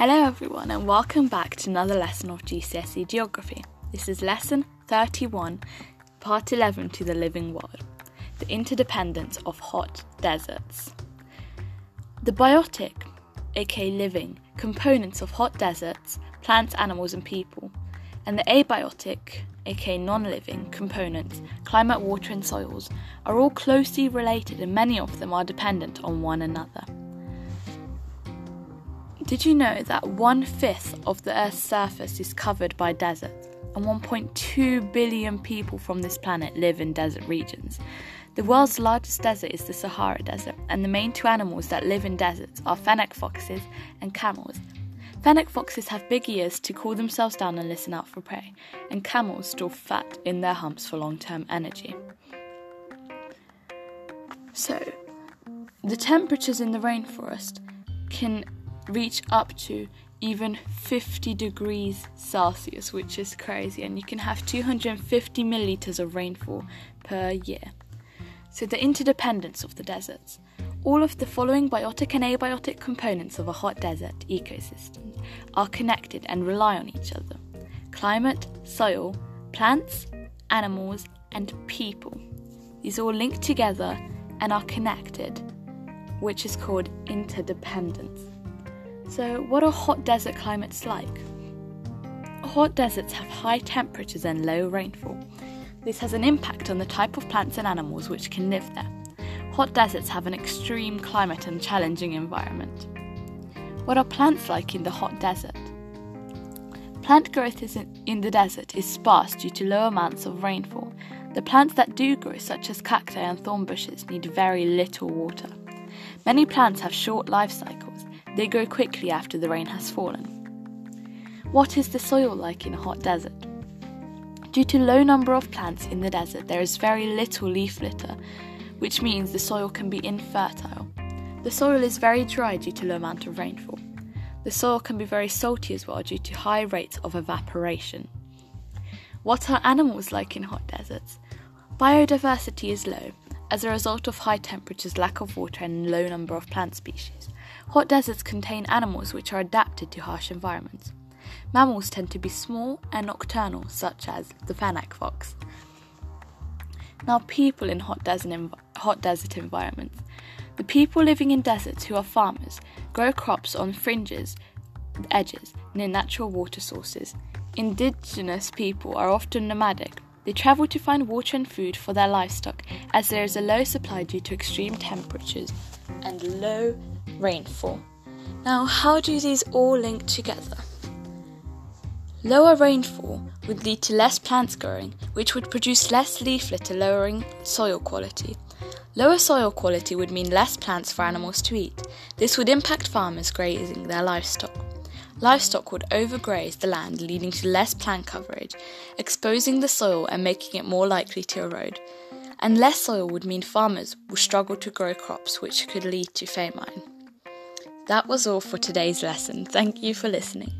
Hello, everyone, and welcome back to another lesson of GCSE Geography. This is lesson 31, part 11 to the living world the interdependence of hot deserts. The biotic, aka living, components of hot deserts, plants, animals, and people, and the abiotic, aka non living, components, climate, water, and soils, are all closely related and many of them are dependent on one another. Did you know that one fifth of the Earth's surface is covered by deserts, and 1.2 billion people from this planet live in desert regions? The world's largest desert is the Sahara Desert, and the main two animals that live in deserts are fennec foxes and camels. Fennec foxes have big ears to cool themselves down and listen out for prey, and camels store fat in their humps for long term energy. So, the temperatures in the rainforest can reach up to even 50 degrees Celsius, which is crazy, and you can have 250 milliliters of rainfall per year. So, the interdependence of the deserts. All of the following biotic and abiotic components of a hot desert ecosystem are connected and rely on each other climate, soil, plants, animals, and people. These all link together and are connected, which is called interdependence. So, what are hot desert climates like? Hot deserts have high temperatures and low rainfall. This has an impact on the type of plants and animals which can live there. Hot deserts have an extreme climate and challenging environment. What are plants like in the hot desert? Plant growth in the desert is sparse due to low amounts of rainfall. The plants that do grow, such as cacti and thorn bushes, need very little water. Many plants have short life cycles. They grow quickly after the rain has fallen. What is the soil like in a hot desert? Due to low number of plants in the desert, there is very little leaf litter, which means the soil can be infertile. The soil is very dry due to low amount of rainfall. The soil can be very salty as well due to high rates of evaporation. What are animals like in hot deserts? Biodiversity is low as a result of high temperatures, lack of water, and low number of plant species. Hot deserts contain animals which are adapted to harsh environments. Mammals tend to be small and nocturnal, such as the fennec fox. Now, people in hot desert, env- hot desert environments. The people living in deserts who are farmers grow crops on fringes, edges, near natural water sources. Indigenous people are often nomadic. They travel to find water and food for their livestock as there is a low supply due to extreme temperatures and low rainfall. Now, how do these all link together? Lower rainfall would lead to less plants growing, which would produce less leaf litter, lowering soil quality. Lower soil quality would mean less plants for animals to eat. This would impact farmers grazing their livestock. Livestock would overgraze the land, leading to less plant coverage, exposing the soil and making it more likely to erode. And less soil would mean farmers would struggle to grow crops, which could lead to famine. That was all for today's lesson. Thank you for listening.